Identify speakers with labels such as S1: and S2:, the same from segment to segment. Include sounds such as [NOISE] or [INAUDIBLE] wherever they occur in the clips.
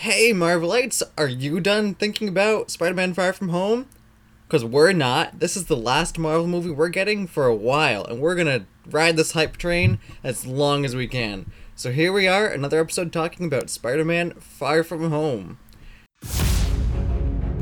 S1: Hey, Marvelites, are you done thinking about Spider Man Far From Home? Because we're not. This is the last Marvel movie we're getting for a while, and we're gonna ride this hype train as long as we can. So here we are, another episode talking about Spider Man Far From Home.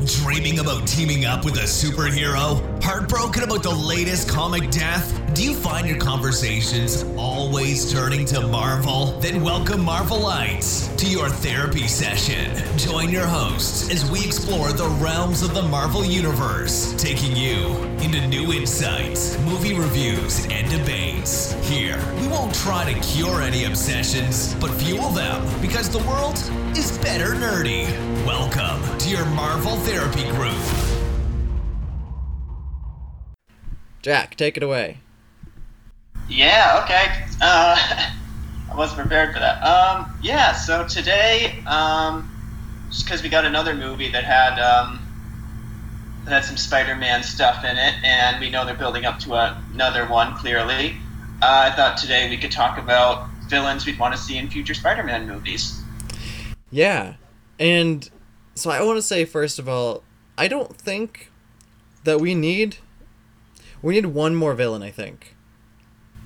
S2: Dreaming about teaming up with a superhero? Heartbroken about the latest comic death? Do you find your conversations always turning to Marvel? Then welcome Marvelites to your therapy session. Join your hosts as we explore the realms of the Marvel Universe, taking you into new insights, movie reviews, and debates. Here, we won't try to cure any obsessions, but fuel them because the world is better nerdy. Welcome to your Marvel Therapy Group.
S1: Jack, take it away.
S3: Yeah, okay. Uh, [LAUGHS] I wasn't prepared for that. Um, yeah, so today, um, just because we got another movie that had um, that had some Spider-Man stuff in it, and we know they're building up to a, another one. Clearly, uh, I thought today we could talk about villains we'd want to see in future Spider-Man movies.
S1: Yeah, and so I want to say first of all, I don't think that we need we need one more villain. I think,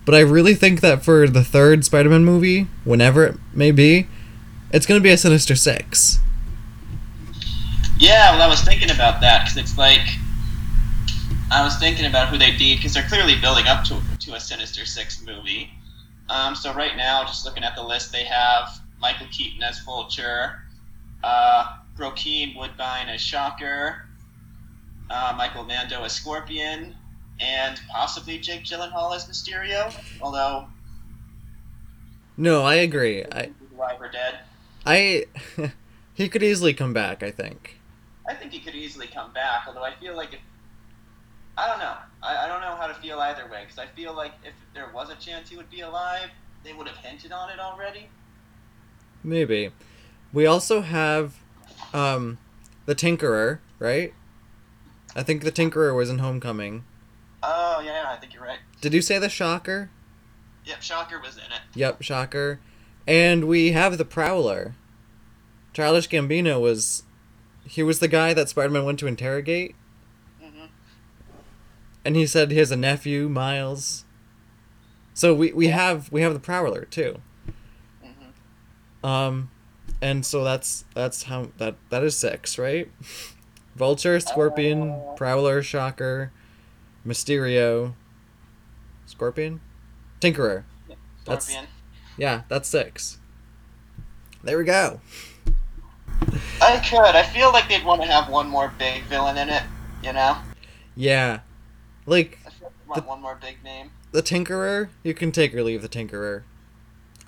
S1: but I really think that for the third Spider-Man movie, whenever it may be, it's gonna be a Sinister Six.
S3: Yeah, well, I was thinking about that because it's like I was thinking about who they need because they're clearly building up to to a Sinister Six movie. Um, so right now, just looking at the list, they have Michael Keaton as Vulture, uh, Bokeem Woodbine as Shocker, uh, Michael Mando as Scorpion, and possibly Jake Gyllenhaal as Mysterio. Although
S1: No, I agree. I
S3: alive or dead,
S1: I [LAUGHS] he could easily come back. I think.
S3: I think he could easily come back. Although I feel like if I don't know, I, I don't know how to feel either way because I feel like if there was a chance he would be alive, they would have hinted on it already.
S1: Maybe. We also have um the Tinkerer, right? I think the Tinkerer was in Homecoming.
S3: Oh yeah, I think you're right.
S1: Did you say the Shocker?
S3: Yep, Shocker was in it.
S1: Yep, Shocker. And we have the Prowler. Childish Gambino was he was the guy that Spider-Man went to interrogate
S3: hmm
S1: and he said he has a nephew, Miles. So we, we have we have the Prowler too.
S3: hmm
S1: Um and so that's that's how that that is six, right? Vulture, Scorpion,
S3: Uh.
S1: Prowler, Shocker, Mysterio, Scorpion, Tinkerer. That's-
S3: Scorpion.
S1: Yeah, that's six. There we go.
S3: I could. I feel like they'd want to have one more big villain in it. You know,
S1: Yeah. Like
S3: I feel like they want one more big name.
S1: the Tinkerer, you can take or leave the Tinkerer.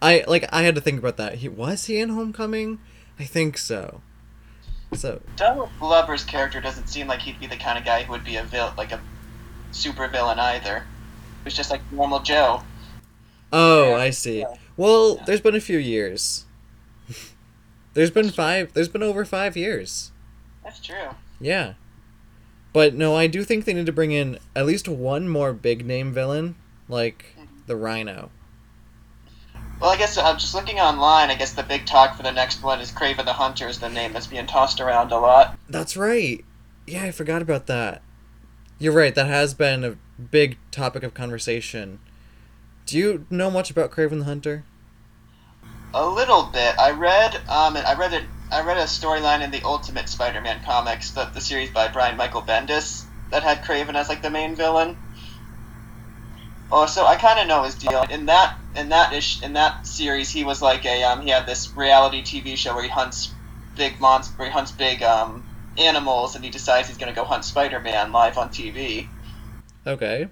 S1: I like I had to think about that. He was he in Homecoming? I think so. So
S3: Donald Glover's character doesn't seem like he'd be the kind of guy who would be a vil- like a super villain either. He's just like normal Joe.
S1: Oh,
S3: Yeah,
S1: I see.
S3: yeah.
S1: Well,
S3: Yeah.
S1: there's been a few years. [LAUGHS] there's been five. There's been over five years.
S3: That's true.
S1: Yeah. But no, I do think they need to bring in at least one more big name villain, like mm-hmm. the Rhino.
S3: Well, I guess uh, I'm just looking online, I guess the big talk for the next one is Kraven the Hunter is the name that's being tossed around a lot.
S1: That's right. Yeah, I forgot about that. You're right. That has been a big topic of conversation. Do you know much about Kraven the Hunter?
S3: A little bit. I read um, I read it. I read a storyline in the Ultimate Spider-Man comics, the, the series by Brian Michael Bendis, that had Kraven as like the main villain. Oh, so I kind of know his deal. In that in that ish in that series, he was like a um, he had this reality TV show where he hunts big monsters, where he hunts big um, animals, and he decides he's gonna go hunt Spider-Man live on TV.
S1: Okay.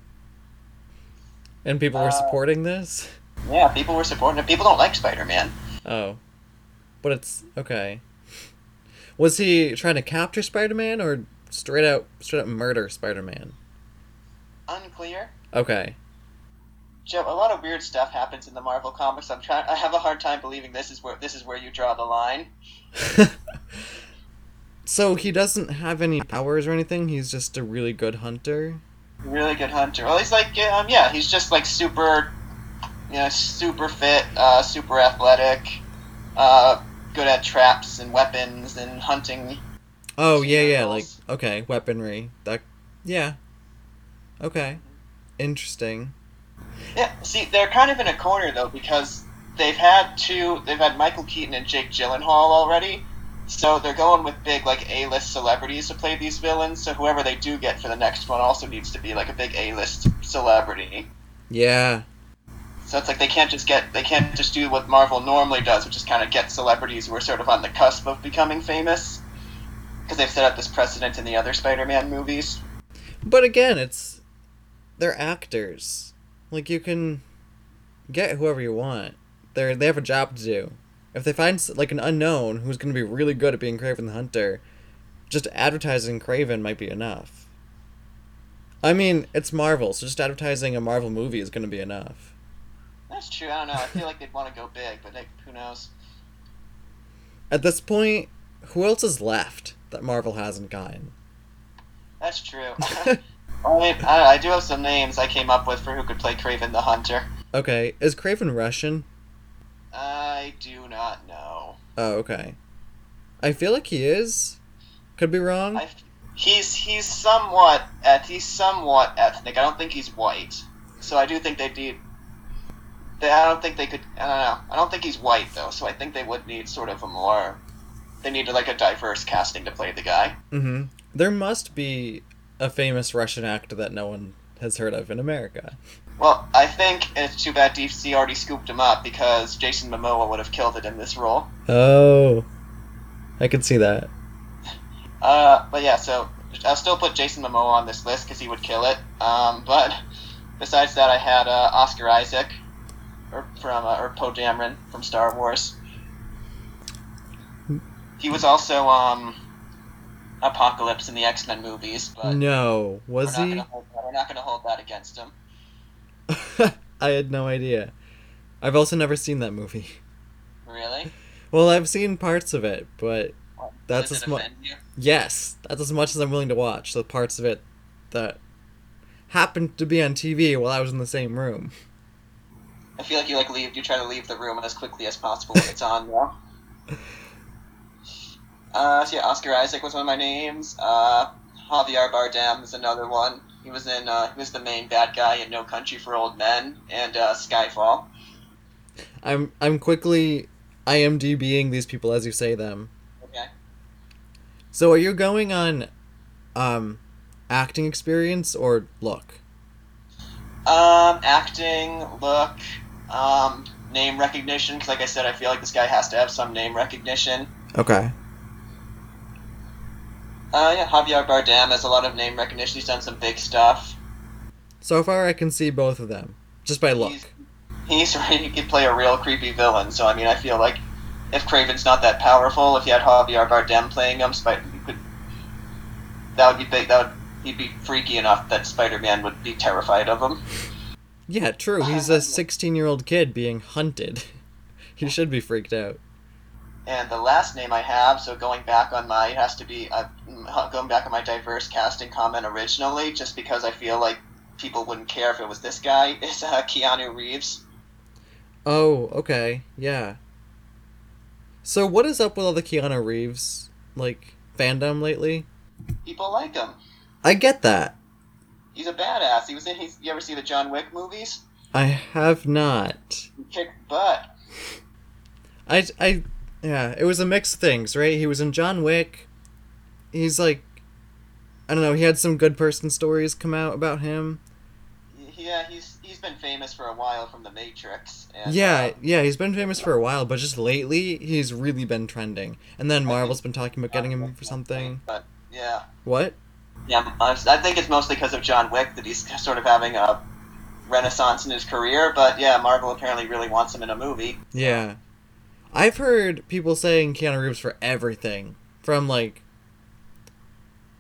S1: And people were
S3: Uh,
S1: supporting this?
S3: Yeah, people were supporting it. People don't like Spider-Man.
S1: Oh. But it's okay. Was he trying to capture Spider-Man or straight out straight up murder Spider-Man?
S3: Unclear.
S1: Okay.
S3: Joe, a lot of weird stuff happens in the Marvel comics. I'm trying. I have a hard time believing this is where this is where you draw the line. [LAUGHS]
S1: so he doesn't have any powers or anything. He's just a really good hunter.
S3: Really good hunter. Well, he's like, um, yeah, he's just like super, you know, super fit, uh, super athletic. Uh, good at traps and weapons and hunting.
S1: Oh yeah, yeah, like okay, weaponry. That yeah. Okay. Interesting.
S3: Yeah, see, they're kind of in a corner though because they've had two. They've had Michael Keaton and Jake Gyllenhaal already, so they're going with big like A-list celebrities to play these villains. So whoever they do get for the next one also needs to be like a big A-list celebrity.
S1: Yeah.
S3: So it's like they can't just get they can't just do what Marvel normally does, which is kind of get celebrities who are sort of on the cusp of becoming famous, because they've set up this precedent in the other Spider-Man movies.
S1: But again, it's they're actors. Like you can get whoever you want. They're they have a job to do. If they find like an unknown who's going to be really good at being Kraven the Hunter, just advertising Kraven might be enough. I mean, it's Marvel, so just advertising a Marvel movie is going to be enough.
S3: That's true. I don't know. I feel like they'd want to go big, but they, who knows?
S1: At this point, who else is left that Marvel hasn't gotten?
S3: That's true. [LAUGHS] [LAUGHS] I, I, I do have some names I came up with for who could play Kraven the Hunter.
S1: Okay, is Kraven Russian?
S3: I do not know.
S1: Oh, okay. I feel like he is. Could be wrong.
S3: I, he's he's somewhat et, he's somewhat ethnic. I don't think he's white. So I do think they need. They, I don't think they could. I don't know. I don't think he's white though. So I think they would need sort of a more. They need like a diverse casting to play the guy.
S1: Mm-hmm. There must be a famous Russian actor that no one has heard of in America.
S3: Well, I think it's too bad DC already scooped him up because Jason Momoa would have killed it in this role.
S1: Oh, I can see that.
S3: Uh, but yeah, so I'll still put Jason Momoa on this list because he would kill it. Um, but [LAUGHS] besides that, I had uh, Oscar Isaac, or from uh, or Poe Dameron from Star Wars. He was also um, Apocalypse in the X Men movies, but
S1: no,
S3: we're
S1: was
S3: not
S1: he?
S3: that. We're not going to hold that against him. [LAUGHS]
S1: I had no idea. I've also never seen that movie.
S3: Really?
S1: Well, I've seen parts of it, but That's
S3: Does
S1: a
S3: it
S1: sma-
S3: offend
S1: yes, that's as much as I'm willing to watch. The parts of it that happened to be on TV while I was in the same room.
S3: I feel like you like leave. You try to leave the room as quickly as possible when it's on. Though. [LAUGHS] Uh, so yeah, Oscar Isaac was one of my names. Uh, Javier Bardem is another one. He was in. Uh, he was the main bad guy in No Country for Old Men and uh, Skyfall.
S1: I'm I'm quickly IMDBing these people as you say them.
S3: Okay.
S1: So are you going on um acting experience or look?
S3: Um, acting, look, um, name recognition. Because like I said, I feel like this guy has to have some name recognition.
S1: Okay.
S3: Uh, yeah, Javier Bardem has a lot of name recognition. He's done some big stuff.
S1: So far I can see both of them just by look.
S3: He's, he's [LAUGHS] he could play a real creepy villain. So I mean, I feel like if Kraven's not that powerful, if you had Javier Bardem playing him, Spider could that would be big. That would he'd be freaky enough that Spider-Man would be terrified of him.
S1: Yeah, true. He's a 16-year-old kid being hunted. [LAUGHS] he should be freaked out.
S3: And the last name I have, so going back on my, it has to be uh, going back on my diverse casting comment originally, just because I feel like people wouldn't care if it was this guy, [LAUGHS] is uh, Keanu Reeves.
S1: Oh, okay. Yeah. So what is up with all the Keanu Reeves like fandom lately?
S3: People like him.
S1: I get that.
S3: He's a badass. He was in. He's, you ever see the John Wick movies?
S1: I have not.
S3: He kicked butt.
S1: I I yeah, it was a mix of things, right? He was in John Wick. He's like I don't know, he had some good person stories come out about him.
S3: Yeah, he's he's been famous for a while from The Matrix. And,
S1: Yeah,
S3: uh,
S1: yeah, he's been famous for a while, but just lately he's really been trending. And then Marvel's been talking about getting him for something.
S3: But yeah,
S1: What?
S3: yeah, I think it's mostly because of John Wick that he's [LAUGHS] sort of having a renaissance in his career. But yeah, Marvel apparently really wants him in a movie.
S1: Yeah. I've heard people saying Keanu Reeves for everything. From like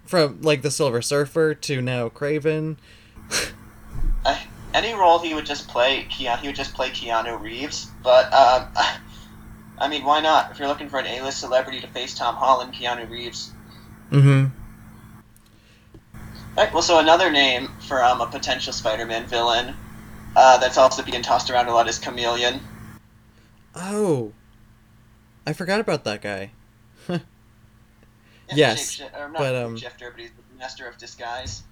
S1: from like the Silver Surfer to now Kraven. [LAUGHS]
S3: Uh, any role he would just play, Keanu, he would just play Keanu Reeves. But um, [LAUGHS] I mean, why not? If you're looking for an A-list celebrity to face Tom Holland, Keanu Reeves.
S1: Mm-hmm.
S3: Right. Well, so another name for um, a potential Spider-Man villain uh, that's also being tossed around a lot is Chameleon.
S1: Oh. I forgot about that guy.
S3: Yeah,
S1: Yes,
S3: or not
S1: but, um,
S3: shifter, but he's the master of disguise.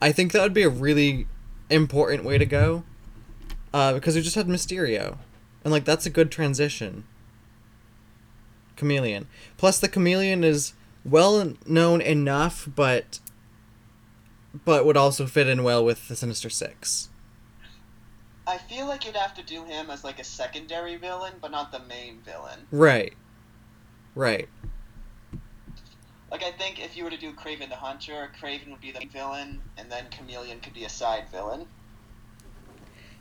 S1: I think that would be a really important way to go. Uh, because we just had Mysterio. And like that's a good transition. Chameleon. Plus the chameleon is well known enough but but would also fit in well with the Sinister Six.
S3: I feel like you'd have to do him as like a secondary villain, but not the main villain.
S1: Right. Right.
S3: Like I think if you were to do Kraven the Hunter, Kraven would be the main villain, and then Chameleon could be a side villain.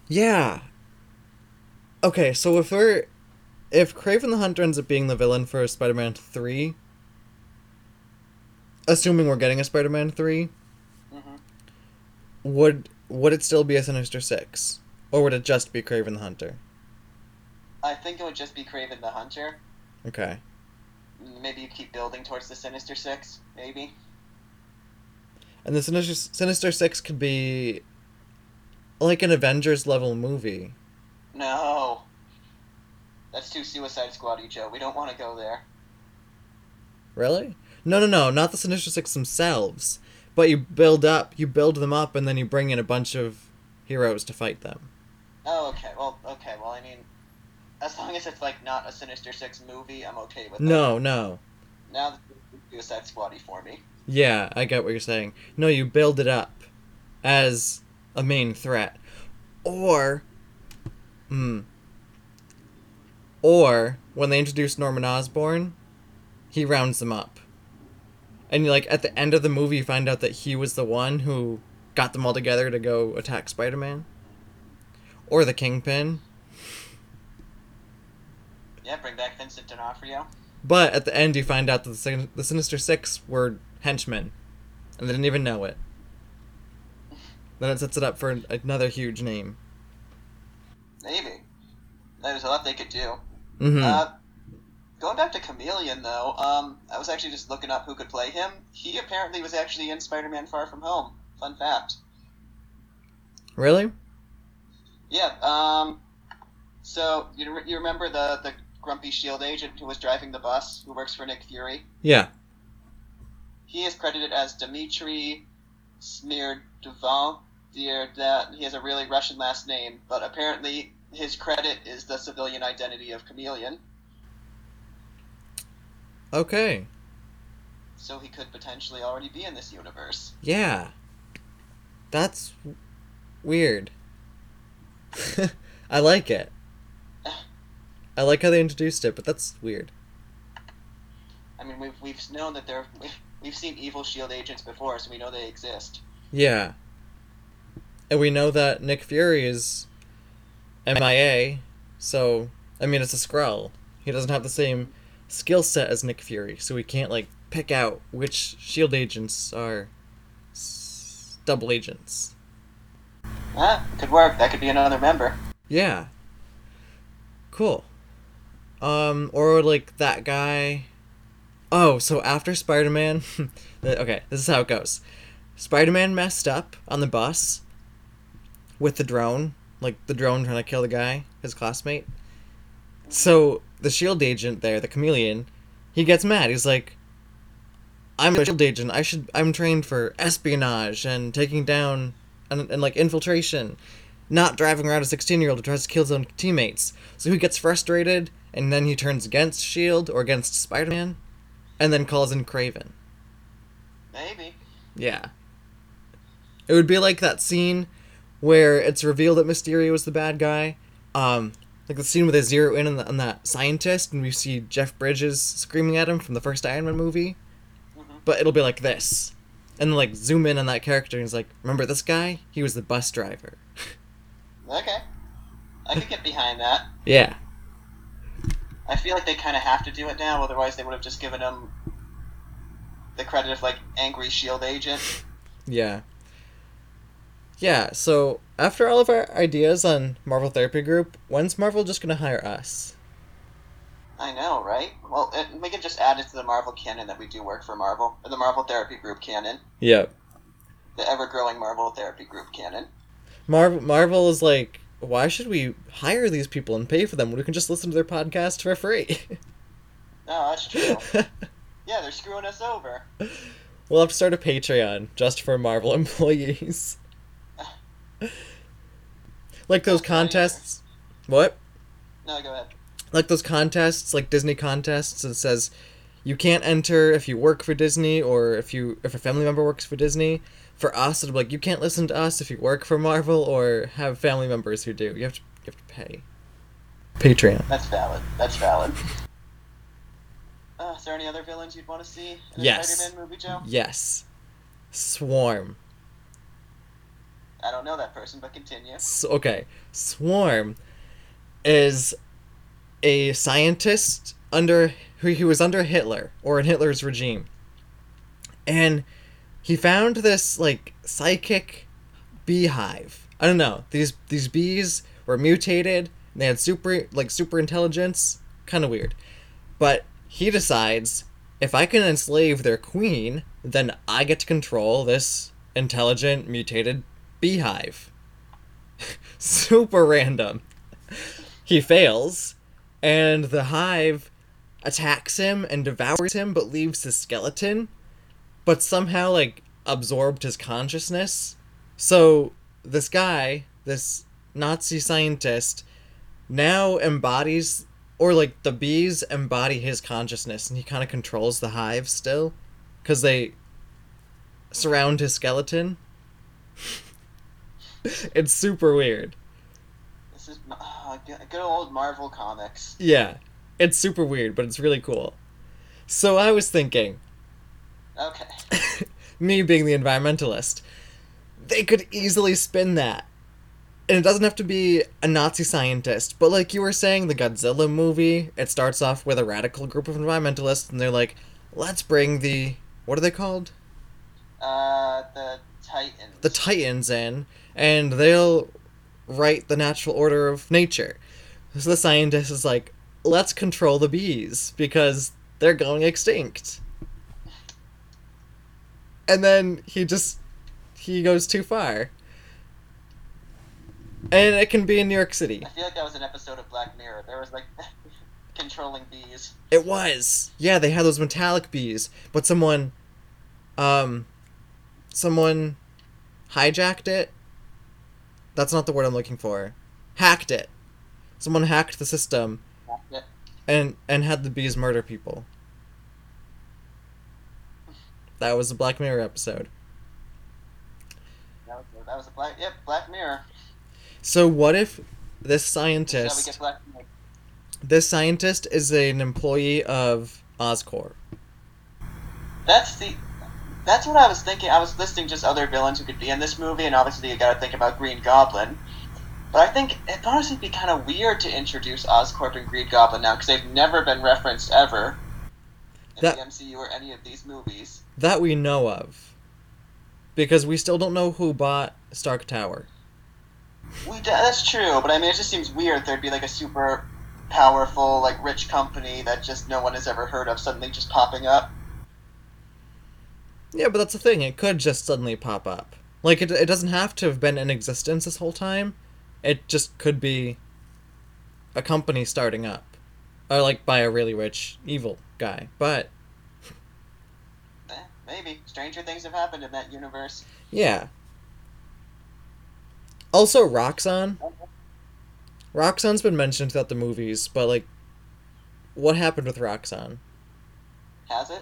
S1: Yeah. Okay, so if we're if Kraven the Hunter ends up being the villain for Spider-Man 3, assuming we're getting a Spider-Man 3,
S3: hmm
S1: would would it still be a Sinister 6 or would it just be Kraven the Hunter?
S3: I think it would just be Kraven the Hunter.
S1: Okay.
S3: Maybe you keep building towards the Sinister Six, maybe.
S1: And the Sinister Sinister 6 could be like an Avengers level movie.
S3: No. That's too Suicide Squad Joe. We don't want to go there.
S1: Really? No, no, no, not the Sinister Six themselves. But you build up, you build them up, and then you bring in a bunch of heroes to fight them.
S3: Oh, okay. Well, okay. Well, I mean, as long as it's like not a Sinister Six movie, I'm okay with that.
S1: No, no.
S3: Now Suicide Squad for me.
S1: Yeah, I get what you're saying. No, you build it up as a main threat. Or hmm. Or when they introduce Norman Osborn, he rounds them up. And like at the end of the movie you find out that he was the one who got them all together to go attack Spider-Man. Or the Kingpin.
S3: Yeah, bring back Vincent D'Onofrio.
S1: But at the end you find out that the, Sin- the Sinister Six were henchmen. And they didn't even know it. Then it sets it up for an- another huge name.
S3: Maybe. There's a lot they could do.
S1: Mm-hmm.
S3: Uh, going back to Chameleon, though, um, I was actually just looking up who could play him. He apparently was actually in Spider-Man: Far From Home. Fun fact.
S1: really?
S3: Yeah. Um. So you you remember the the grumpy Shield agent who was driving the bus, who works for Nick Fury?
S1: Yeah.
S3: He is credited as Dmitry Smerdyakov. Dear, that he has a really Russian last name, but apparently his credit is the civilian identity of Chameleon.
S1: Okay.
S3: So he could potentially already be in this universe.
S1: Yeah. That's w- weird. [LAUGHS] I like it. I like how they introduced it, but that's weird.
S3: I mean, we've we've known that there we've, we've seen evil Shield agents before, so we know they exist.
S1: Yeah. And we know that Nick Fury is MIA, so I mean it's a Skrull. He doesn't have the same skill set as Nick Fury, so we can't like pick out which Shield agents are s- double agents.
S3: Ah, could work. That could be another member.
S1: Yeah. Cool. Um, or like that guy. Oh, so after Spider Man. [LAUGHS] okay, this is how it goes. Spider Man messed up on the bus with the drone. Like the drone trying to kill the guy, his classmate. So the shield agent there, the chameleon, he gets mad. He's like, I'm a shield agent. I should I'm trained for espionage and taking down and, and like infiltration not driving around a 16 year old who tries to kill his own teammates. So he gets frustrated, and then he turns against S.H.I.E.L.D. or against Spider Man, and then calls in Kraven.
S3: Maybe.
S1: Yeah. It would be like that scene where it's revealed that Mysterio is the bad guy. Um, like the scene where they zero in on, the, on that scientist, and we see Jeff Bridges screaming at him from the first Iron Man movie.
S3: Mhm.
S1: But it'll be like this. And then, like, zoom in on that character, and he's like, Remember this guy? He was the bus driver.
S3: Okay. I could get behind that. [LAUGHS]
S1: yeah.
S3: I feel like they kind of have to do it now, otherwise they would have just given him the credit of like angry Shield agent. [LAUGHS]
S1: Yeah. Yeah, so after all of our ideas on Marvel Therapy Group, when's Marvel just gonna hire us?
S3: I know, right? Well, it, we can just add it to the Marvel canon that we do work for Marvel, or the Marvel Therapy Group canon,
S1: Yep.
S3: the ever-growing Marvel Therapy Group canon.
S1: Marvel Marvel is like, why should we hire these people and pay for them when we can just listen to their podcast for free?
S3: No, [LAUGHS] oh, that's true. [LAUGHS] yeah, they're screwing us over.
S1: We'll have to start a Patreon just for Marvel [LAUGHS] employees. like those contests. What?
S3: No, go ahead.
S1: Like those contests, like Disney contests, it says you can't enter if you work for Disney or if you if a family member works for Disney. For us, it'll be like you can't listen to us if you work for Marvel or have family members who do. You have to you have to pay. Patreon.
S3: That's valid. That's valid. Uh, is there any other villains you'd want to see in a
S1: Yes.
S3: Spider-Man movie, Joe?
S1: Yes. Swarm.
S3: I don't know that person, but continue.
S1: S- okay, Swarm is a scientist under who he was under Hitler or in Hitler's regime, and he found this like psychic beehive. I don't know. These these bees were mutated. And they had super like super intelligence. Kind of weird, but he decides if I can enslave their queen, then I get to control this intelligent mutated beehive. [LAUGHS] Super random. He fails, and the hive attacks him and devours him, but leaves his skeleton, but somehow, like, absorbed his consciousness. So, this guy, this Nazi scientist, now embodies, or like, the bees embody his consciousness, and he kind of controls the hive still, because they surround his skeleton. [LAUGHS] it's super weird.
S3: Is uh, good good old Marvel comics.
S1: Yeah, it's super weird, but it's really cool. So I was thinking,
S3: Okay. [LAUGHS]
S1: me being the environmentalist, they could easily spin that. And it doesn't have to be a Nazi scientist, but like you were saying, the Godzilla movie, it starts off with a radical group of environmentalists, and they're like, let's bring the. What are they called?
S3: Uh, the Titans.
S1: the Titans in, and they'll right the natural order of nature. So the scientist is like, let's control the bees because they're going extinct. And then he just he goes too far. And it can be in New York City.
S3: I feel like that was an episode of Black Mirror. There was like [LAUGHS] controlling bees.
S1: It was. Yeah, they had those metallic bees, but someone um someone hijacked it. That's not the word I'm looking for. Hacked it. Someone hacked the system
S3: Yeah.
S1: and and had the bees murder people. That was a Black Mirror episode.
S3: That was, that was a Black. Yep, Black Mirror.
S1: So what if this scientist this scientist is an employee of Oscorp?
S3: That's the. That's what I was thinking. I was listing just other villains who could be in this movie, and obviously you got to think about Green Goblin. But I think it'd honestly be kind of weird to introduce Oscorp and Green Goblin now because they've never been referenced ever in
S1: That-
S3: the MCU or any of these movies.
S1: That we know of. Because we still don't know who bought Stark Tower.
S3: We that's true, but I mean, it just seems weird. There'd be like a super powerful, like rich company that just no one has ever heard of suddenly just popping up.
S1: Yeah, but that's the thing. It could just suddenly pop up. Like, it, it doesn't have to have been in existence this whole time. It just could be a company starting up. Or, like, by a really rich, evil guy. But,
S3: Eh, maybe stranger things have happened in that universe.
S1: yeah. Also, Roxxon. Roxxon's been mentioned throughout the movies, but, like, what happened with Roxxon?
S3: Has it?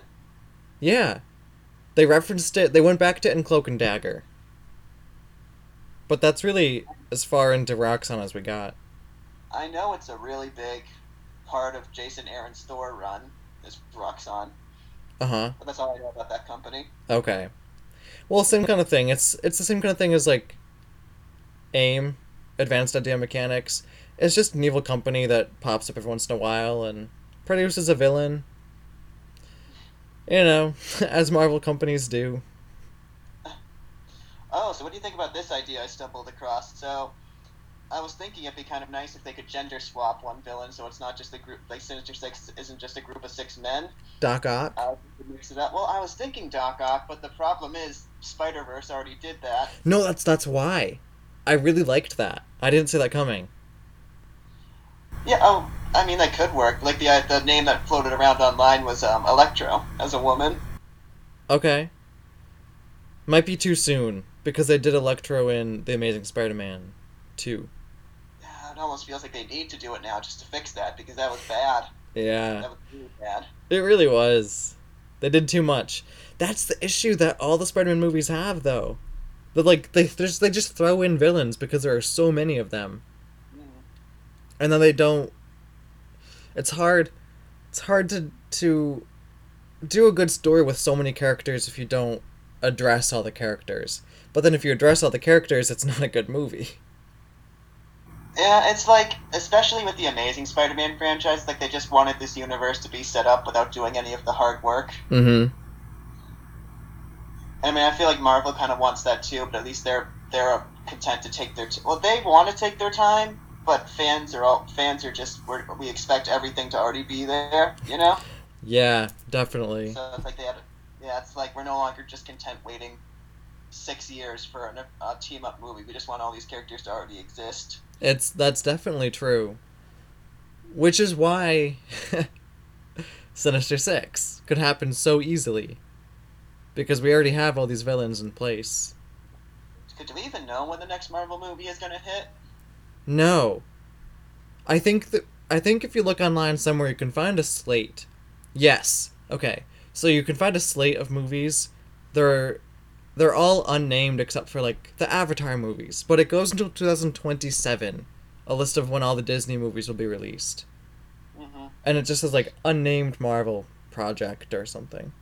S1: Yeah. They referenced it. They went back to it in Cloak and Dagger. But that's really as far into Roxxon as we got.
S3: I know it's a really big part of Jason Aaron's Thor run. Is Roxxon,
S1: Uh huh.
S3: but that's all I know about that company.
S1: Okay. Well, same kind of thing. It's it's the same kind of thing as like AIM, Advanced Idea Mechanics. It's just an evil company that pops up every once in a while and produces a villain. You know, [LAUGHS] as Marvel companies do.
S3: Oh, so what do you think about this idea I stumbled across? So, I was thinking it'd be kind of nice if they could gender swap one villain, so it's not just a group like Sinister Six isn't just a group of six men.
S1: Doc Ock.
S3: Uh, mix it up. Well, I was thinking Doc Ock, but the problem is Spider Verse already did that.
S1: No, that's that's why. I really liked that. I didn't see that coming.
S3: Yeah. Oh, I mean, that could work. Like the uh, the name that floated around online was um, Electro as a woman.
S1: Okay. Might be too soon because they did Electro in The Amazing Spider-Man 2.
S3: Yeah, It almost feels like they need to do it now just to fix that because that was bad.
S1: Yeah.
S3: That was really bad.
S1: It really was. They did too much. That's the issue that all the Spider-Man movies have, though. That like they they just, they just throw in villains because there are so many of them,
S3: Mm.
S1: and then they don't. It's hard. It's hard to to do a good story with so many characters if you don't address all the characters. But then if you address all the characters, it's [LAUGHS] not a good movie.
S3: Yeah, it's like, especially with the Amazing Spider-Man franchise, like they just wanted this universe to be set up without doing any of the hard work.
S1: Mm-hmm.
S3: I mean, I feel like Marvel kind of wants that too, but at least they're they're content to take their t- well, they want to take their time, but fans are all fans are just we're, we expect everything to already be there, you know.
S1: Yeah, definitely.
S3: So it's like they had, yeah, it's like we're no longer just content waiting six years for an, a team up movie. We just want all these characters to already exist.
S1: It's that's definitely true. Which is why [LAUGHS] Sinister Six could happen so easily. Because we already have all these villains in place.
S3: Do we even know when the next Marvel movie is gonna hit?
S1: No. I think that I think if you look online somewhere you can find a slate. Yes. Okay. So you can find a slate of movies. They're they're all unnamed except for like the Avatar movies, but it goes until 2027. A list of when all the Disney movies will be released.
S3: hmm
S1: And it just says like unnamed Marvel project or something.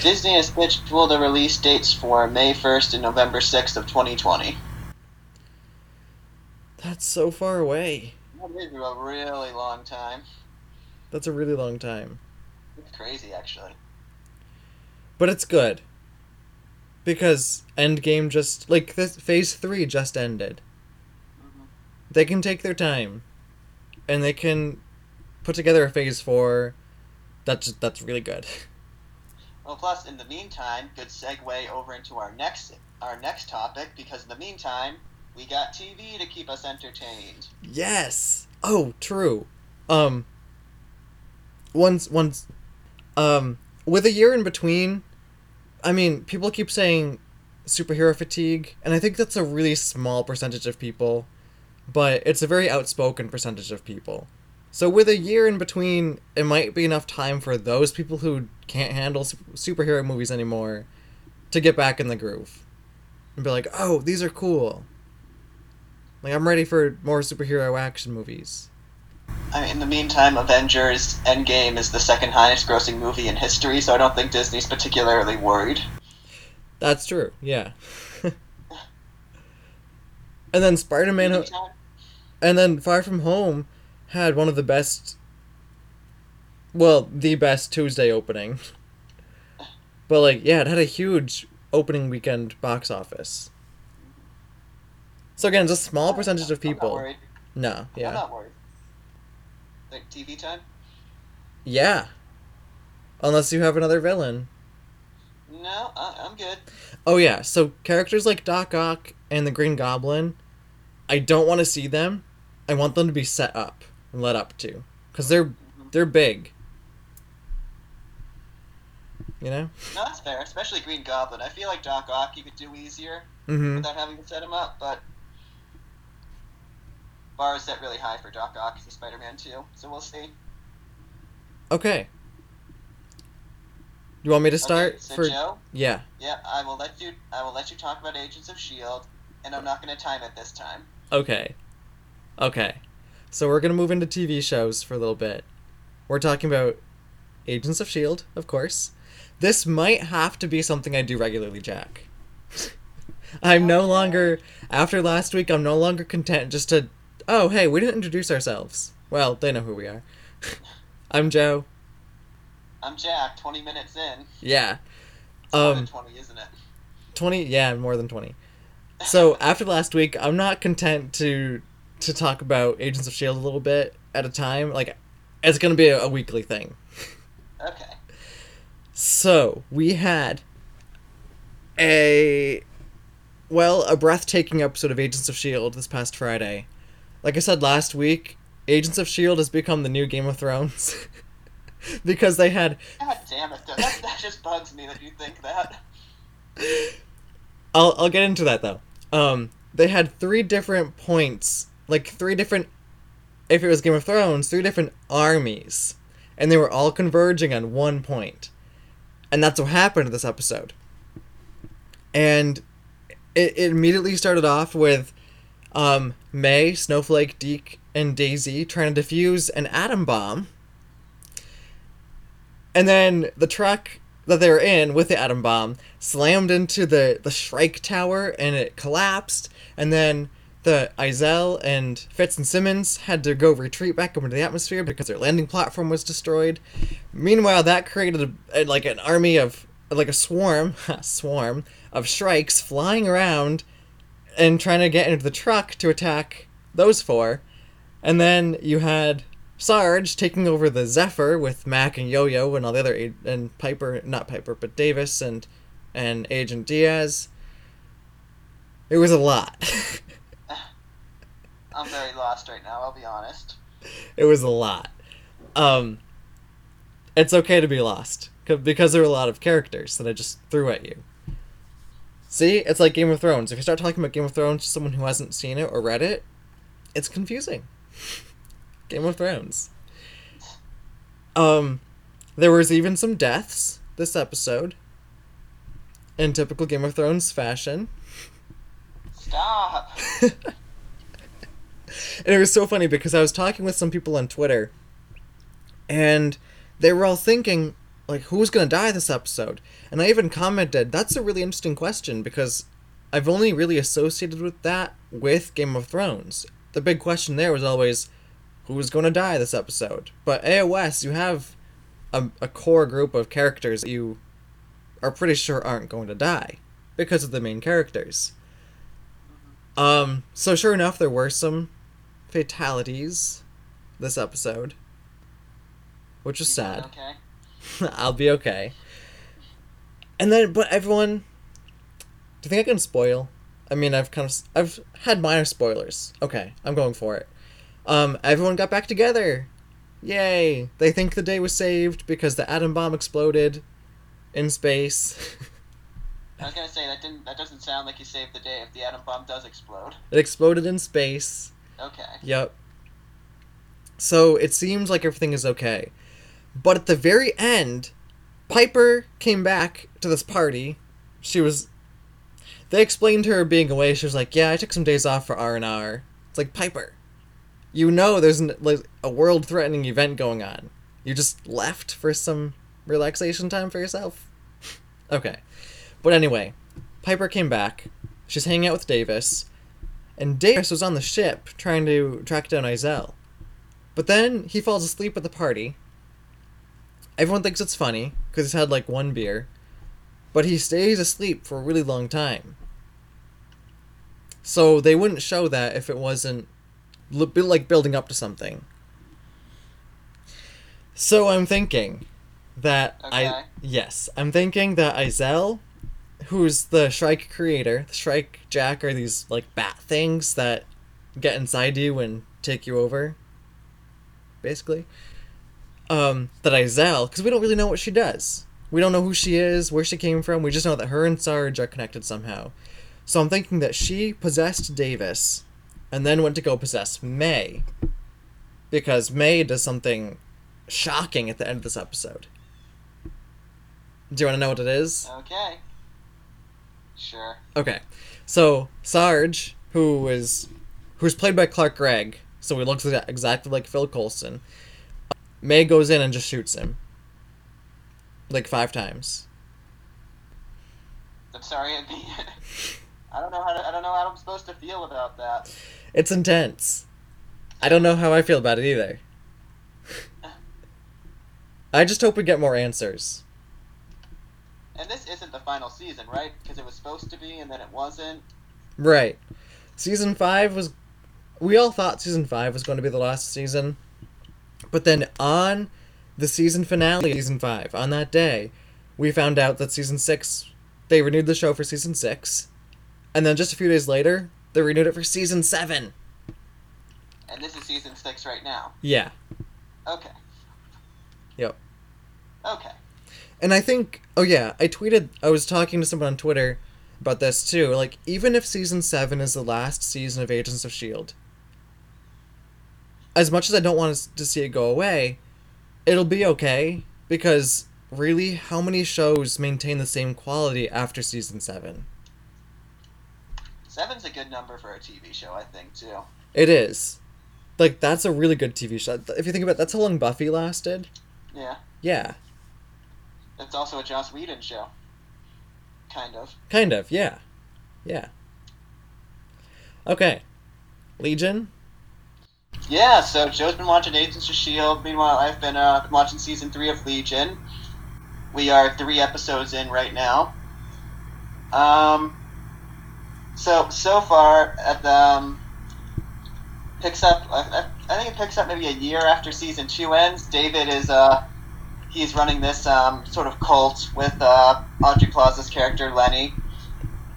S3: Disney has scheduled the release dates for May 1st and November 6th of 2020.
S1: That's so far away.
S3: That is a really long time.
S1: That's a really long time.
S3: It's crazy, actually.
S1: But it's good. Because Endgame just like this phase 3 just ended.
S3: Mhm.
S1: They can take their time and they can put together a phase 4 that's that's really good. [LAUGHS]
S3: Well, plus, in the meantime, good segue over into our next our next topic because in the meantime, we got TV to keep us entertained.
S1: Yes. Oh, true. Um once once um with a year in between, I mean, people keep saying superhero fatigue, and I think that's a really small percentage of people, but it's a very outspoken percentage of people. So with a year in between, it might be enough time for those people who can't handle superhero movies anymore to get back in the groove and be like, "Oh, these are cool." Like I'm ready for more superhero action movies.
S3: I mean, in the meantime, Avengers Endgame is the second highest grossing movie in history, so I don't think Disney's particularly worried.
S1: That's true. Yeah. and then Spider-Man and then Far From Home had one of the best well, the best Tuesday opening. But like, yeah, it had a huge opening weekend box office. So again, it's a small percentage of
S3: I'm not
S1: people.
S3: worried.
S1: No,
S3: I'm
S1: yeah.
S3: not worried. Like TV time?
S1: Yeah. Unless you have another villain.
S3: No, I, I'm good.
S1: Oh yeah, so characters like Doc Ock and the Green Goblin, I don't want to see them. I want them to be set up and led up to, cause they're they're big. You know.
S3: No, that's fair, especially Green Goblin. I feel like Doc Ock you could do easier
S1: Mm-hmm.
S3: without having to set him up, but bar is set really high for Doc Ock as Spider-Man 2, so we'll see.
S1: Okay. You want me to start
S3: okay, so
S1: for?
S3: Joe,
S1: Yeah.
S3: yeah, I will let you. I will let you talk about Agents of Shield, and I'm not going to time it this time.
S1: Okay. Okay. So we're gonna move into TV shows for a little bit. We're talking about Agents of Shield, of course. This might have to be something I do regularly, Jack. [LAUGHS] I'm no longer after last week. I'm no longer content just to. Oh, hey, we didn't introduce ourselves. Well, they know who we are. [LAUGHS] I'm Joe.
S3: I'm Jack. 20 minutes in.
S1: Yeah.
S3: It's more
S1: Um,
S3: than 20, isn't it?
S1: 20 yeah more than 20 so [LAUGHS] after last week i'm not content to to talk about agents of shield a little bit at a time like it's gonna be a, a weekly thing
S3: Okay.
S1: so we had a well a breathtaking episode of agents of shield this past friday like i said last week Agents of Shield has become the new Game of Thrones [LAUGHS] because they had
S3: God damn it! That, that just bugs me that you think that.
S1: I'll I'll get into that though. Um, they had three different points, like three different. If it was Game of Thrones, three different armies, and they were all converging on one point, and that's what happened in this episode. And it, it immediately started off with, um, May, Snowflake, Deke, and Daisy trying to defuse an atom bomb. And then the truck that they were in with the atom bomb slammed into the, the Shrike Tower and it collapsed. And then the Izel and Fitz and Simmons had to go retreat back up into the atmosphere because their landing platform was destroyed. Meanwhile, that created a- like an army of like a swarm, [LAUGHS] swarm of Shrikes flying around and trying to get into the truck to attack those four. And then you had Sarge taking over the Zephyr with Mac and Yo-Yo and all the other and Piper, not Piper, but Davis and and Agent Diaz. It was a lot. [LAUGHS]
S3: I'm very lost right now. I'll be honest.
S1: it was a lot. Um, it's okay to be lost because there were a lot of characters that I just threw at you. See, it's like Game of Thrones. If you start talking about Game of Thrones to someone who hasn't seen it or read it, it's confusing. Game of Thrones. Um, there was even some deaths this episode. In typical Game of Thrones fashion.
S3: Stop. [LAUGHS]
S1: And it was so funny because I was talking with some people on Twitter, and they were all thinking, like, who's gonna die this episode? And I even commented, that's a really interesting question because I've only really associated with that with Game of Thrones. The big question there was always, who's gonna die this episode? But AOS, you have a, a core group of characters that you are pretty sure aren't going to die because of the main characters. Um, so sure enough, there were some fatalities this episode, which was
S3: doing
S1: sad.
S3: Okay. [LAUGHS]
S1: I'll be okay. And then, but everyone, do you think I can spoil? I mean, I've kind of, I've had minor spoilers. Okay, I'm going for it. Um, everyone got back together. Yay! They think the day was saved because the atom bomb exploded in space. [LAUGHS]
S3: I was gonna say that didn't. That doesn't sound like you saved the day if the atom bomb does explode.
S1: it exploded in space.
S3: Okay.
S1: Yep. So it seems like everything is okay. But at the very end, Piper came back to this party. She was they explained her being away. She was like, "Yeah, I took some days off for R&R." It's like, "Piper, you know there's n- like a world-threatening event going on. You just left for some relaxation time for yourself?" [LAUGHS] okay. But anyway, Piper came back. She's hanging out with Davis and Davis was on the ship trying to track down Izel. But then he falls asleep at the party. Everyone thinks it's funny because he's had like one beer, but he stays asleep for a really long time. So they wouldn't show that if it wasn't like building up to something. So I'm thinking that I yes, I'm thinking that Izel who's the Shrike creator. The Shrike Jack are these like bat things that get inside you and take you over. Basically. Um, that Izel, because we don't really know what she does. We don't know who she is, where she came from. We just know that her and Sarge are connected somehow. So I'm thinking that she possessed Davis, and then went to go possess May. Because May does something shocking at the end of this episode. Do you want to know what it is?
S3: Okay. Sure.
S1: Okay, so Sarge, who was who's played by Clark Gregg, so he looks exactly like Phil Coulson. May goes in and just shoots him, like five times.
S3: I'm sorry. [LAUGHS] I don't know how to, I don't know how I'm supposed to feel about that.
S1: It's intense. I don't know how I feel about it either. [LAUGHS] I just hope we get more answers.
S3: And this isn't the final season, right? Because it was supposed to be, and then it wasn't.
S1: Right. Season 5 was. We all thought season 5 was going to be the last season. But then on the season finale season 5, on that day, we found out that season 6. They renewed the show for season 6. And then just a few days later, they renewed it for season 7.
S3: And this is season six right now.
S1: Yeah.
S3: Okay.
S1: Yep.
S3: Okay.
S1: And I think, oh yeah, I tweeted, I was talking to someone on Twitter about this too. Like, even if season 7 is the last season of Agents of S.H.I.E.L.D., as much as I don't want to see it go away, it'll be okay because really, how many shows maintain the same quality after season 7?
S3: Seven's a good number for a TV show, I think, too.
S1: It is. Like, that's a really good TV show. If you think about it, that's how long Buffy lasted.
S3: Yeah.
S1: Yeah.
S3: It's also a Joss Whedon show. Kind of.
S1: Kind of, yeah. Yeah. Okay. Legion?
S3: Yeah, so Joe's been watching Agents of S.H.I.E.L.D. Meanwhile, I've been, uh, watching season three of Legion. We are three episodes in right now. Um, so, so far, at the, um, picks up, I, I think it picks up maybe a year after season two ends. David is, uh, he's running this, um, sort of cult with, uh, Aubrey Plaza's character, Lenny.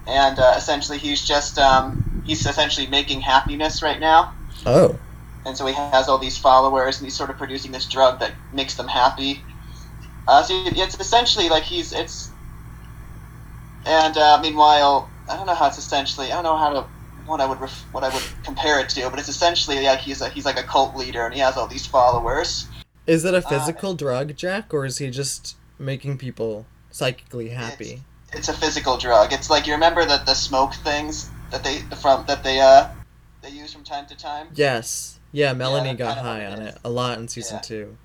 S3: And, uh, essentially he's just, um, he's essentially making happiness right now
S1: Oh.
S3: And so he has all these followers, and he's sort of producing this drug that makes them happy. Uh, so it's essentially like he's it's, and uh, meanwhile, I don't know how it's essentially. I don't know how to what I would ref, what I would compare it to, but it's essentially like he's a, he's like a cult leader, and he has all these followers.
S1: Is it a physical drug, Jack, or is he just making people psychically happy?
S3: It's a physical drug. It's like you remember the the smoke things that they from that they uh they use from time to time.
S1: Yes. Yeah, Melanie
S3: that's
S1: got high on
S3: it
S1: a lot in season
S3: Yeah.
S1: two.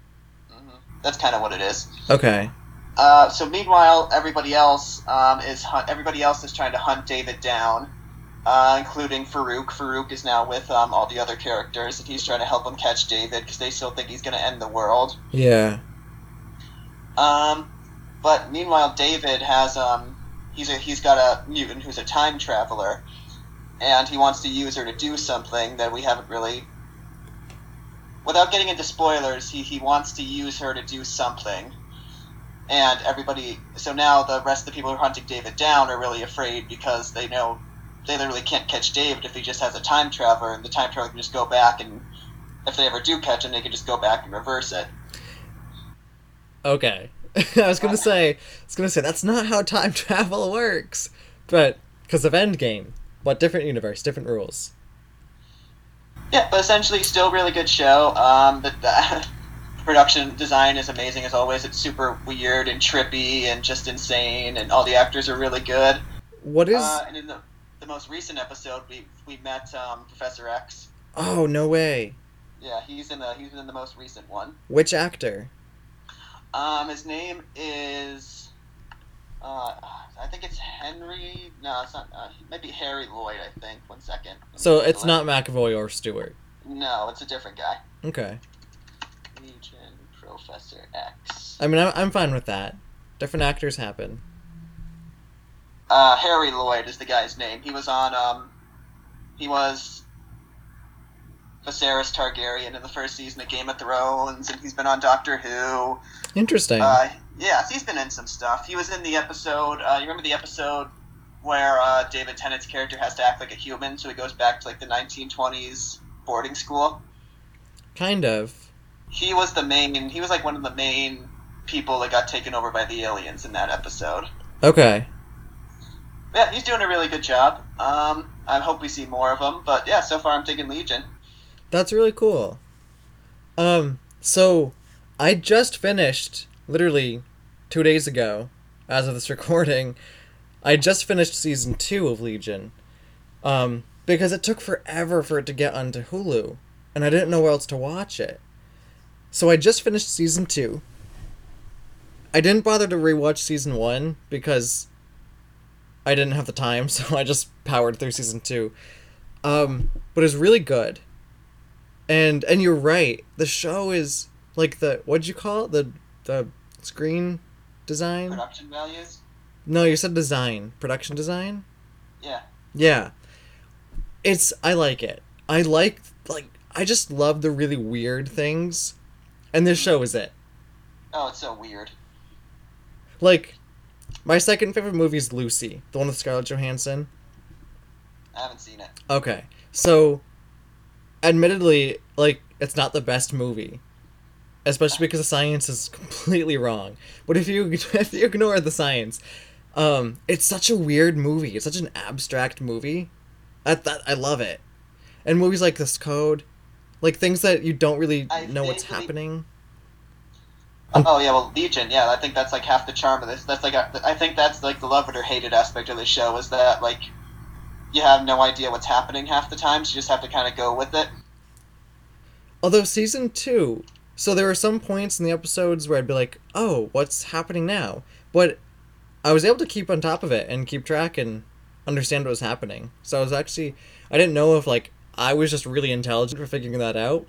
S3: hmm That's kind of what it is.
S1: Okay.
S3: Uh, so meanwhile, everybody else um, is hunt- everybody else is trying to hunt David down, uh, including Farouk. Farouk is now with um, all the other characters, and he's trying to help them catch David because they still think he's going to end the world.
S1: Yeah.
S3: Um, but meanwhile, David has um, he's a, he's got a mutant who's a time traveler, and he wants to use her to do something that we haven't really. Without getting into spoilers, he, he wants to use her to do something. And everybody. So now the rest of the people who are hunting David down are really afraid because they know they literally can't catch David if he just has a time traveler, and the time traveler can just go back and. If they ever do catch him, they can just go back and reverse it.
S1: Okay. [LAUGHS] I was gonna say, I was gonna say that's not how time [LAUGHS] travel works, but because of Endgame, but different universe, different rules.
S3: Yeah, but essentially, still really good show. Um, the, the [LAUGHS] production design is amazing as always. It's super weird and trippy and just insane, and all the actors are really good.
S1: What is?
S3: Uh, and in the, the most recent episode, we we met um, Professor X.
S1: oh no way!
S3: Yeah, he's in the he's in the most recent one.
S1: Which actor?
S3: Um, his name is. Uh, I think it's Henry. No, it's not. Uh, it might be Harry Lloyd. I think. One second.
S1: So it's
S3: it.
S1: not McAvoy or Stewart.
S3: No, it's a different guy.
S1: Okay.
S3: Legion Professor X.
S1: I mean, I'm I'm fine with that. Different actors happen.
S3: Uh, Harry Lloyd is the guy's name. He was on, um, he was Viserys Targaryen in the first season of Game of Thrones, and he's been on Doctor Who.
S1: Interesting.
S3: Uh, yeah, he's been in some stuff. He was in the episode, uh, you remember the episode where uh, David Tennant's character has to act like a human, so he goes back to like the 1920s boarding school?
S1: kind of.
S3: He was the main, he was like one of the main people that got taken over by the aliens in that episode.
S1: Okay.
S3: Yeah, he's doing a really good job. Um, I hope we see more of him. But yeah, so far I'm taking Legion.
S1: That's really cool. Um, so I just finished literally two days ago, as of this [LAUGHS] recording, I just finished season two of Legion. Um, because it took forever for it to get onto Hulu, and I didn't know where else to watch it. So I just finished season two. I didn't bother to rewatch season one because I didn't have the time, [LAUGHS] so I just powered through season two. Um, but it's really good. And and you're right. The show is like the what'd you call it? The the screen design?
S3: Production values.
S1: No, you said design. Production design?
S3: Yeah.
S1: Yeah. It's I like it. I like like I just love the really weird things. And this show is it.
S3: Oh, it's so weird.
S1: Like my second favorite movie is Lucy, the one with Scarlett Johansson.
S3: I haven't seen it.
S1: Okay. So admittedly, like it's not the best movie, especially because the science is completely wrong. But if you [LAUGHS] if you ignore the science, um, it's such a weird movie. It's such an abstract movie. I that I love it, and movies like this Code, like things that you don't really
S3: I
S1: know what's
S3: vaguely-
S1: happening.
S3: Oh yeah, well Legion, yeah, I think that's like half the charm of this. That's like a, I think that's like the love it or hate it aspect of the show is that like you have no idea what's happening half the time, so you just have to kind of go with it.
S1: Although season two, so there were some points in the episodes where I'd be like, "Oh, what's happening now?" But I was able to keep on top of it and keep track and understand what was happening. So I was actually, I didn't know if like I was just really intelligent for figuring that out,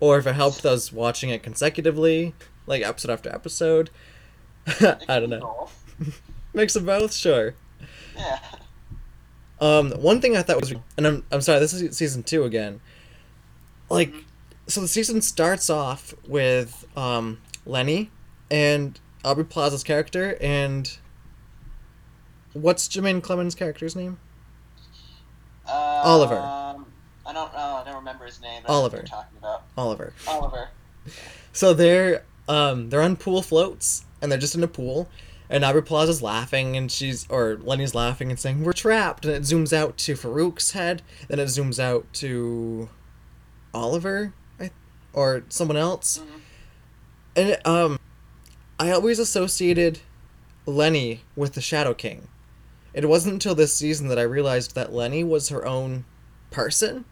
S1: or if it helped us watching it consecutively, like episode after episode. [LAUGHS] I don't know. [LAUGHS] Mix of both, sure.
S3: Yeah.
S1: Um, one thing I thought was, and I'm I'm sorry, this is season two again. Like, so the season starts off with um Lenny and Aubrey Plaza's character and what's Jemaine Clement's character's name?
S3: Um,
S1: Oliver.
S3: I don't. Oh, I don't remember his name. but I what
S1: Oliver.
S3: talking about
S1: Oliver.
S3: Oliver.
S1: So they're um they're on pool floats and they're just in a pool and Aubrey Plaza's laughing and she's or Lenny's laughing and saying we're trapped and it zooms out to Farouk's head then it zooms out to Oliver I, or someone else
S3: Mhm.
S1: and it, um I always associated Lenny with the Shadow King. It wasn't until this season that I realized that Lenny was her own person.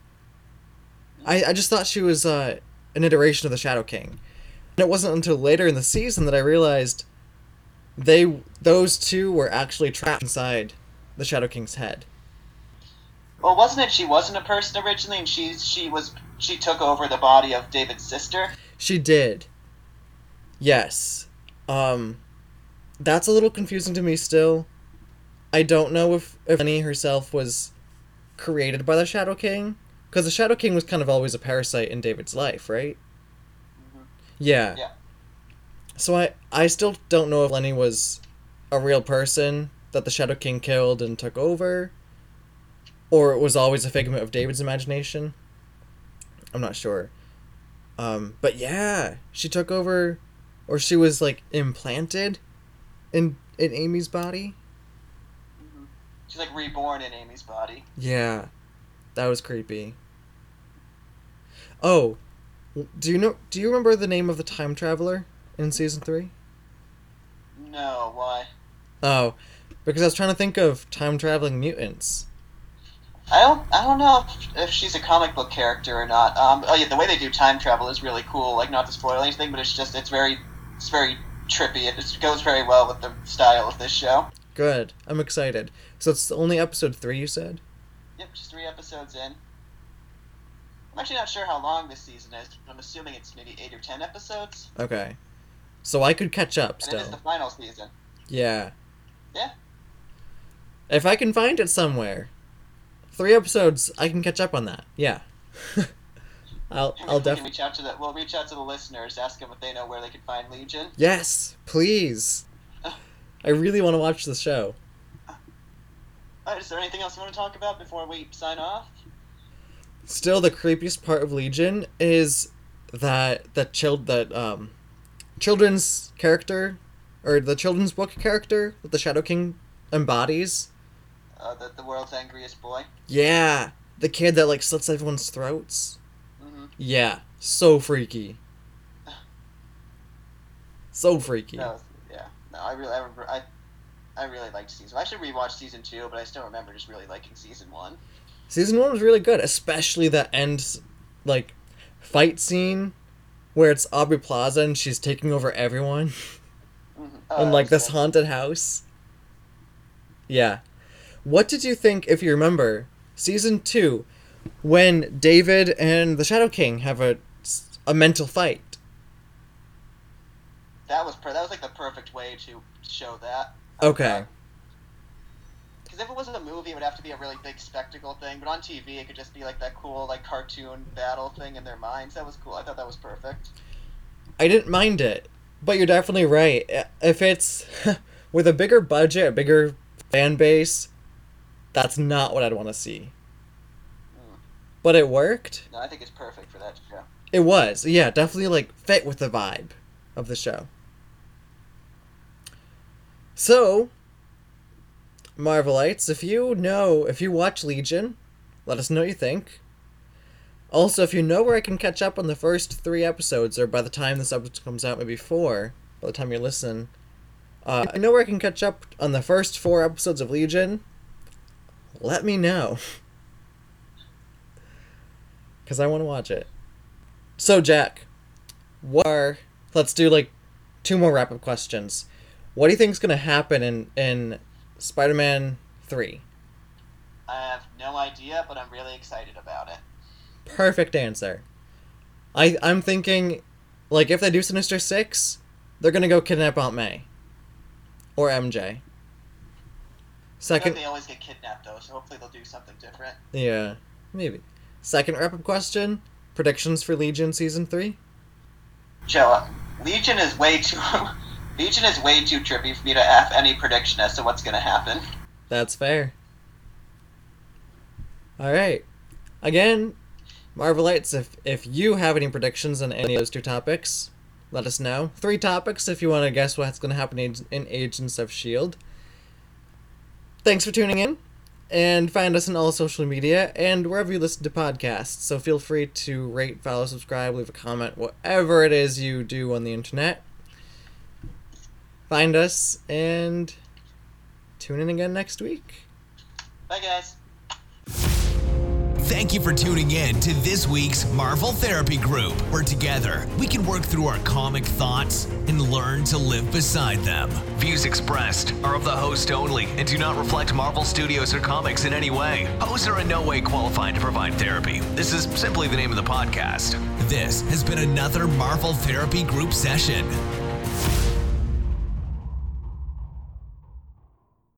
S1: I, I just thought she was uh, an iteration of the Shadow King. And it wasn't until later in the season that I realized they those two were actually trapped inside the Shadow King's head.
S3: Well, wasn't it? She wasn't a person originally, and she she was she took over the body of David's sister.
S1: She did. Yes. Um that's a little confusing to me still. I don't know if if Lenny herself was created by the Shadow King because the Shadow King was kind of always a parasite in David's life, right?
S3: Mhm.
S1: Yeah.
S3: Yeah.
S1: So I I still don't know if Lenny was a real person that the Shadow King killed and took over or it was always a figment of David's imagination. I'm not sure. Um, but yeah, she took over, or she was like implanted in in Amy's body.
S3: She's like reborn in Amy's body.
S1: Yeah, that was creepy. Oh, do you know? Do you remember the name of the time traveler in season three?
S3: No, why?
S1: Oh, because I was trying to think of time traveling mutants.
S3: I don't. I don't know if, if she's a comic book character or not. Um, oh yeah, the way they do time travel is really cool. Like not to spoil anything, but it's just it's very it's very trippy. It just goes very well with the style of this show.
S1: Good, I'm excited. So it's only episode three, you said?
S3: Yep, just three episodes in. I'm actually not sure how long this season is. but I'm assuming it's maybe eight or ten episodes,
S1: Okay, so I could catch up
S3: and it is
S1: still.
S3: the final season.
S1: Yeah.
S3: Yeah.
S1: If I can find it somewhere, three episodes, I can catch up on that. Yeah. [LAUGHS] I'll I'll definitely.
S3: reach out to the we'll reach out to the listeners, ask them if they know where they can find Legion.
S1: Yes, please. [LAUGHS] I really want to watch the show.
S3: Alright, is there anything else you want to talk about before we sign off?
S1: Still, the creepiest part of Legion is that that child that um, children's character, or the children's book character that the Shadow King embodies.
S3: Uh, the the world's angriest boy.
S1: Yeah, the kid that like slits everyone's throats.
S3: hmm
S1: Yeah, so freaky. [SIGHS] So freaky.
S3: Was, yeah. No, I really I remember I. I really liked season. I should rewatch season two, but I still remember just really liking season one.
S1: Season one was really good, especially the end, like, fight scene where it's Aubrey Plaza and she's taking over everyone
S3: Mm-hmm.
S1: in like this haunted house. Yeah. What did you think, if you remember, season two, when David and the Shadow King have a a mental fight?
S3: That was per- that was like the perfect way to show that.
S1: Okay.
S3: Because if it was a movie, it would have to be a really big spectacle thing. But on TV, it could just be like that cool like cartoon battle thing in their minds. That was cool. I thought that was perfect.
S1: I didn't mind it, but you're definitely right. If it's [LAUGHS] with a bigger budget, a bigger fan base, that's not what I'd want to see.
S3: Mm.
S1: but it worked.
S3: No, I think it's perfect for that show.
S1: It was, yeah, definitely like fit with the vibe of the show. So, Marvelites, if you know, if you watch Legion, let us know what you think. Also, if you know where I can catch up on the first three episodes, or by the time this episode comes out, maybe four, by the time you listen, uh, I know where I can catch up on the first four episodes of Legion. Let me know. [LAUGHS] Because I want to watch it. So, Jack, what are. Let's do like two more wrap up questions. What do you think is going to happen in, in Spider Man 3?
S3: I have no idea, but I'm really excited about it.
S1: Perfect answer. I, I'm thinking, like, if they do Sinister Six, they're to go kidnap Aunt May. Or MJ.
S3: I
S1: Second.
S3: they always get kidnapped though, so hopefully they'll do something different.
S1: Yeah, maybe. Second wrap up question predictions for Legion Season 3?
S3: Joe, Legion is way too [LAUGHS] Legion is way too trippy for me to have any prediction as to what's gonna happen.
S1: That's fair. Alright. Again, Marvelites, if, if you have any predictions on any of those two topics, let us know. Three topics if you want to guess what's going to happen in Agents of S.H.I.E.L.D. Thanks for tuning in, and find us on all social media and wherever you listen to podcasts. So feel free to rate, follow, subscribe, leave a comment, whatever it is you do on the internet. Find us and tune in again next week.
S3: Bye guys.
S2: Thank you for tuning in to this week's Marvel Therapy Group, where together we can work through our comic thoughts and learn to live beside them. Views expressed are of the host only and do not reflect Marvel Studios or comics in any way. Hosts are in no way qualified to provide therapy. This is simply the name of the podcast. This has been another Marvel Therapy Group session.